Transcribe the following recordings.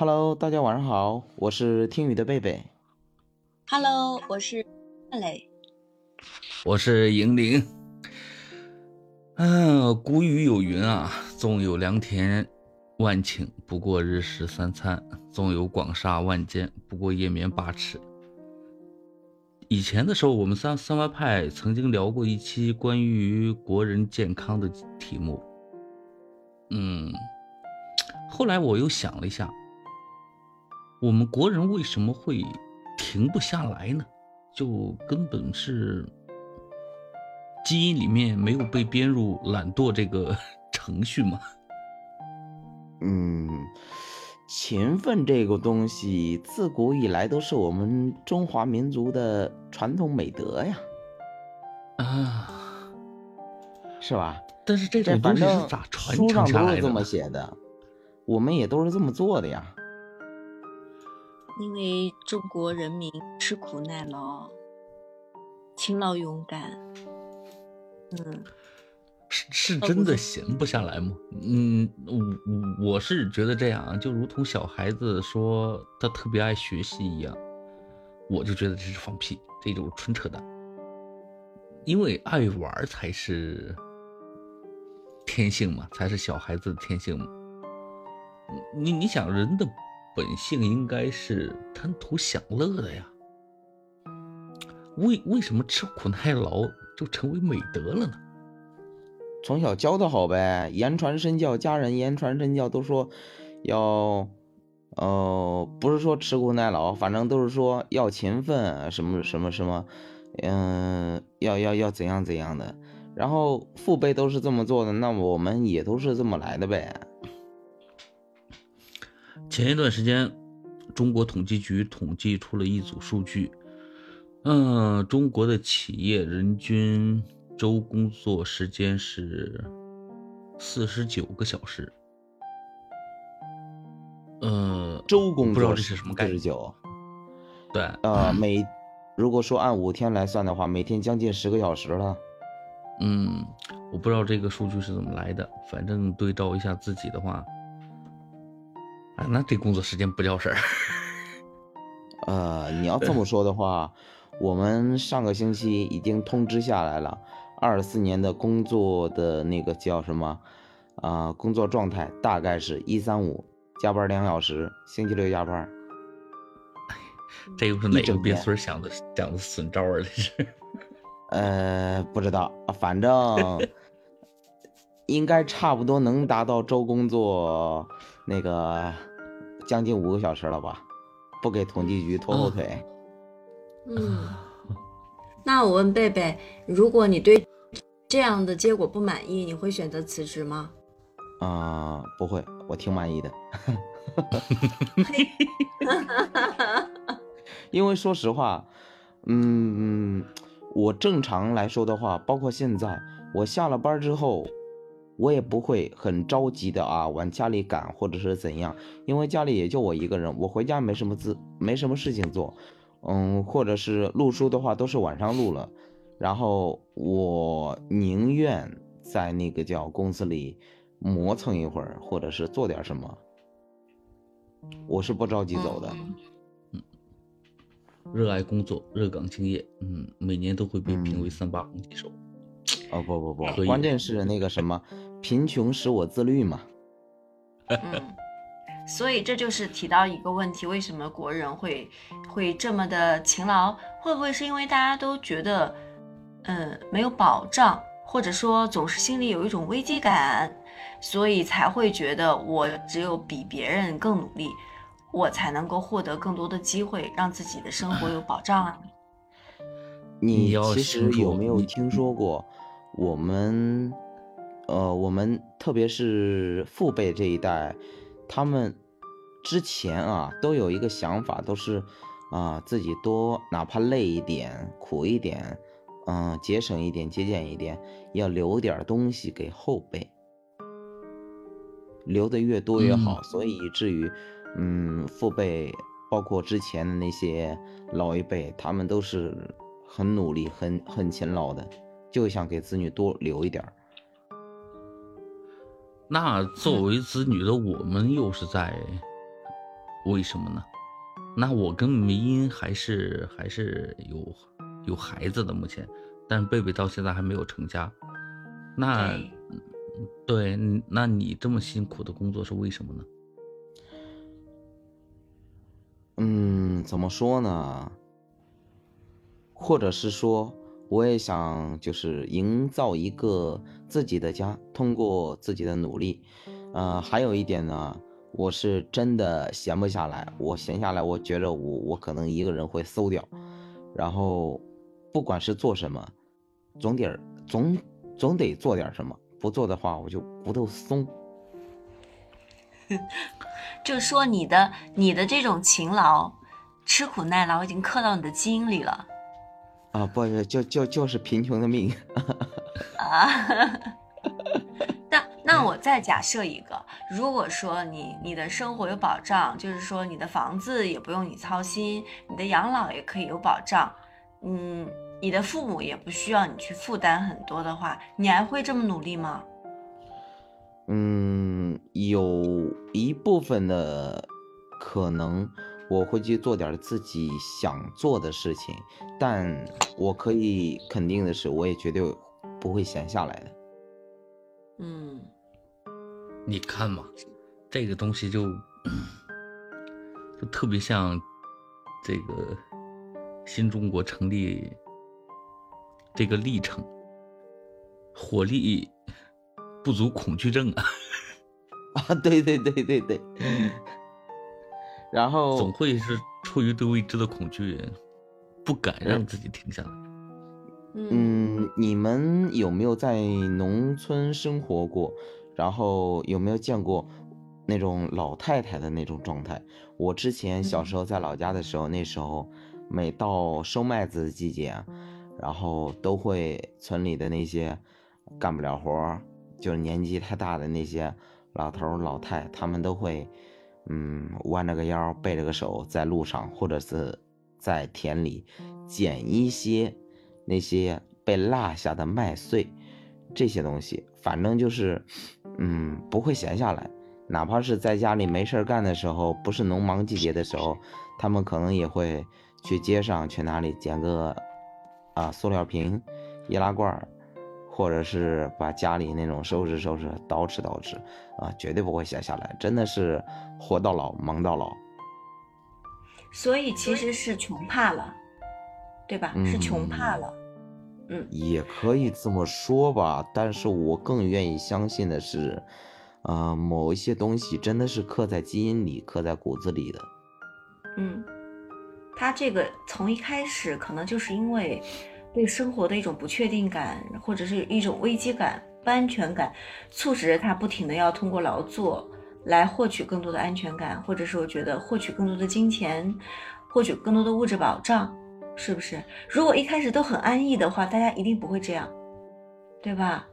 Hello，大家晚上好，我是听雨的贝贝。Hello，我是范磊。我是银铃。嗯，古语有云啊，纵有良田万顷，不过日食三餐；纵有广厦万间，不过夜眠八尺。以前的时候，我们三三歪派曾经聊过一期关于国人健康的题目。嗯，后来我又想了一下，我们国人为什么会停不下来呢？就根本是基因里面没有被编入懒惰这个 程序嘛。嗯，勤奋这个东西自古以来都是我们中华民族的传统美德呀，啊，是吧？但是这这种东西反正是咋传书上承下来的呢？都是这么写的，我们也都是这么做的呀。因为中国人民吃苦耐劳，勤劳勇敢。嗯，是是真的闲不下来吗？嗯，我我是觉得这样啊，就如同小孩子说他特别爱学习一样，我就觉得这是放屁，这种纯扯淡。因为爱玩才是天性嘛，才是小孩子的天性嘛。你你想，人的本性应该是贪图享乐的呀。为为什么吃苦耐劳就成为美德了呢？从小教的好呗，言传身教，家人言传身教都说要，呃，不是说吃苦耐劳，反正都是说要勤奋，什么什么什么，嗯、要要要怎样怎样的。然后父辈都是这么做的，那我们也都是这么来的呗。前一段时间，中国统计局统计出了一组数据，嗯，中国的企业人均周工作时间是四十九个小时。呃，周工作不知道这是什么概念？四十九，对，呃，每如果说按五天来算的话，每天将近十个小时了。嗯，我不知道这个数据是怎么来的，反正对照一下自己的话，啊，那这工作时间不叫事儿。呃，你要这么说的话，我们上个星期已经通知下来了，二四年的工作的那个叫什么啊、工作状态大概是一三五加班两小时，星期六加班。这又是哪个鳖孙想的想的损招啊？这是。呃，不知道，反正 应该差不多能达到周工作那个将近五个小时了吧？不给统计局拖后腿。嗯，那我问贝贝，如果你对这样的结果不满意，你会选择辞职吗？啊、不会，我挺满意的。因为说实话，嗯，我正常来说的话，包括现在，我下了班之后，我也不会很着急的啊往家里赶，或者是怎样，因为家里也就我一个人，我回家没什么资，没什么事情做，嗯，或者是录书的话，都是晚上录了，然后我宁愿在那个叫公司里磨蹭一会儿，或者是做点什么，我是不着急走的。嗯热爱工作，热岗敬业，嗯，每年都会被评为嗯三八红旗手。哦不不不，关键是那个什么，贫穷使我自律嘛。嗯，所以这就是提到一个问题：为什么国人会会这么的勤劳？会不会是因为大家都觉得，嗯，没有保障，或者说总是心里有一种危机感，所以才会觉得我只有比别人更努力，我才能够获得更多的机会，让自己的生活有保障啊？你其实有没有听说过，我们，呃，我们特别是父辈这一代，他们之前啊都有一个想法，都是啊自己多哪怕累一点、苦一点，嗯、节省一点、节俭一点，要留点东西给后辈，留的越多越好，所以以至于，嗯，父辈包括之前的那些老一辈，他们都是很努力、很很勤劳的，就想给子女多留一点儿。那作为子女的我们，又是在为什么呢？那我跟梅英还是还是有有孩子的目前，但是贝贝到现在还没有成家。那对对，那你这么辛苦的工作是为什么呢？嗯，怎么说呢？或者是说，我也想就是营造一个自己的家，通过自己的努力。呃，还有一点呢，我是真的闲不下来。我闲下来，我觉着我我可能一个人会馊掉。然后，不管是做什么，总得总总得做点什么。不做的话，我就不都松。就说你的你的这种勤劳、吃苦耐劳已经刻到你的基因里了。啊，不，就就就是贫穷的命。啊，那那我再假设一个，如果说你你的生活有保障，就是说你的房子也不用你操心，你的养老也可以有保障，嗯，你的父母也不需要你去负担很多的话，你还会这么努力吗？嗯，有一部分的可能。我会去做点自己想做的事情，但我可以肯定的是，我也绝对不会闲下来的。嗯，你看嘛，这个东西就就特别像这个新中国成立这个历程，火力不足恐惧症啊！啊，对对对对对。然后总会是出于对未知的恐惧，不敢让自己停下来。嗯，你们有没有在农村生活过？然后有没有见过那种老太太的那种状态？我之前小时候在老家的时候，那时候每到收麦子的季节，然后都会村里的那些干不了活，就是年纪太大的那些老头老太，他们都会。嗯，弯着个腰，背着个手，在路上或者是在田里捡一些那些被落下的麦穗，这些东西，反正就是，嗯，不会闲下来。哪怕是在家里没事干的时候，不是农忙季节的时候，他们可能也会去街上去哪里捡个啊塑料瓶、易拉罐。或者是把家里那种收拾收拾，捯饬捯饬，啊，绝对不会闲下来，真的是活到老忙到老。所以其实是穷怕了，对吧？是穷怕了，嗯，也可以这么说吧。但是我更愿意相信的是，啊，某一些东西真的是刻在基因里、刻在骨子里的。嗯，他这个从一开始可能就是因为。对生活的一种不确定感，或者是一种危机感、不安全感，促使着他不停的要通过劳作来获取更多的安全感，或者是我觉得获取更多的金钱，获取更多的物质保障，是不是？如果一开始都很安逸的话，大家一定不会这样，对吧？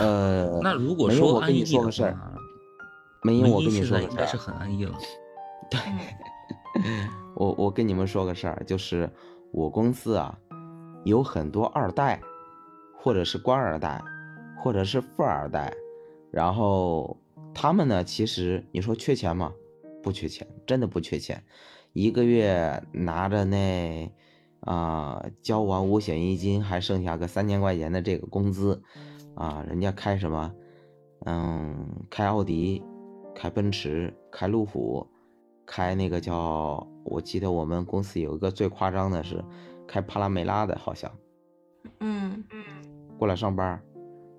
呃，那如果说我跟你说个事儿，没有，我跟你说个事儿，应该是很安逸了。对，我我跟你们说个事儿，就是我公司啊。有很多二代，或者是官二代，或者是富二代，然后他们呢，其实你说缺钱吗？不缺钱，真的不缺钱。一个月拿着那啊，交完五险一金还剩下个三千块钱的这个工资啊，人家开什么？嗯，开奥迪，开奔驰，开路虎，开那个叫……我记得我们公司有一个最夸张的是。开帕拉梅拉的，好像，嗯嗯，过来上班，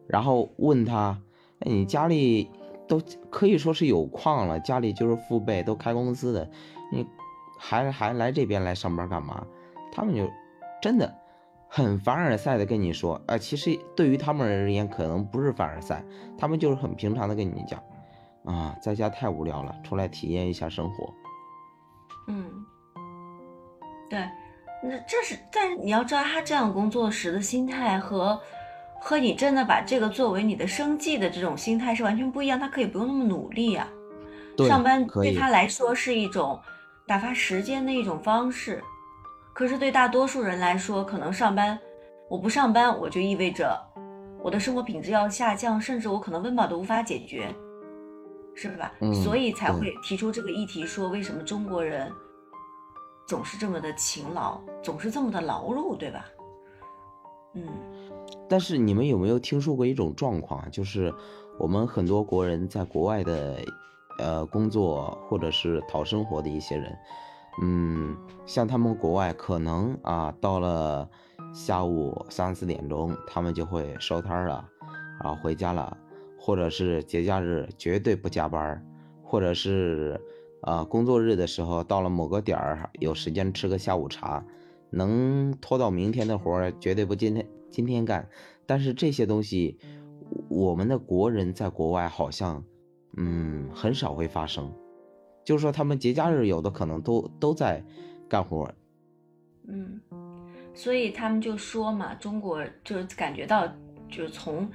然后问他，哎，你家里都可以说是有矿了，家里就是父辈都开公司的，你还还来这边来上班干嘛？他们就真的很凡尔赛的跟你说，啊，其实对于他们而言，可能不是凡尔赛，他们就是很平常的跟你讲，啊，在家太无聊了，出来体验一下生活。嗯，对。那这是，但是你要知道，他这样工作时的心态和，和你真的把这个作为你的生计的这种心态是完全不一样。他可以不用那么努力呀，上班对他来说是一种打发时间的一种方式。可是对大多数人来说，可能上班，我不上班，我就意味着我的生活品质要下降，甚至我可能温饱都无法解决。是吧？嗯所以才会提出这个议题，说为什么中国人总是这么的勤劳，总是这么的劳碌，对吧？嗯但是你们有没有听说过一种状况？就是我们很多国人在国外的，呃，工作或者是讨生活的一些人，嗯，像他们国外可能啊，到了下午三四点钟，他们就会收摊了，然后回家了，或者是节假日绝对不加班，或者是啊、工作日的时候到了某个点儿有时间吃个下午茶，能拖到明天的活儿绝对不今天今天干。但是这些东西，我们的国人在国外好像，嗯，很少会发生。就是说，他们节假日有的可能都都在干活，嗯，所以他们就说嘛，中国就是感觉到，就是从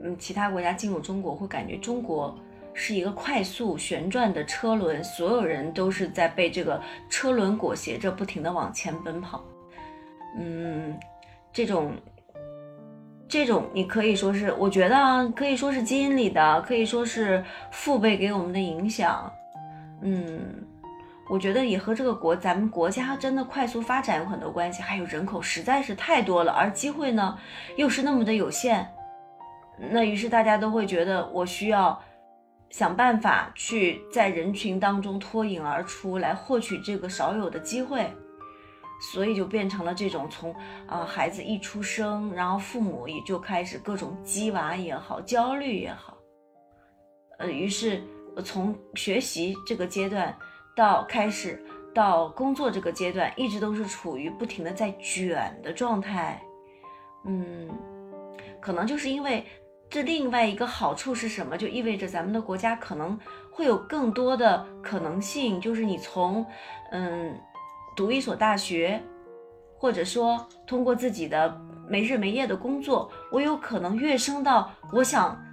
嗯其他国家进入中国，会感觉中国是一个快速旋转的车轮，所有人都是在被这个车轮裹挟着，不停的往前奔跑。嗯，这种这种你可以说是，我觉得啊，可以说是基因里的，可以说是父辈给我们的影响。嗯，我觉得也和这个国咱们国家真的快速发展有很多关系，还有人口实在是太多了，而机会呢又是那么的有限，那于是大家都会觉得我需要想办法去在人群当中脱颖而出，来获取这个少有的机会。所以就变成了这种从啊、孩子一出生，然后父母也就开始各种鸡娃也好，焦虑也好，呃，于是从学习这个阶段到开始到工作这个阶段，一直都是处于不停的在卷的状态。嗯，可能就是因为这另外一个好处是什么？就意味着咱们的国家可能会有更多的可能性，就是你从嗯读一所大学，或者说通过自己的没日没夜的工作，我有可能跃升到我想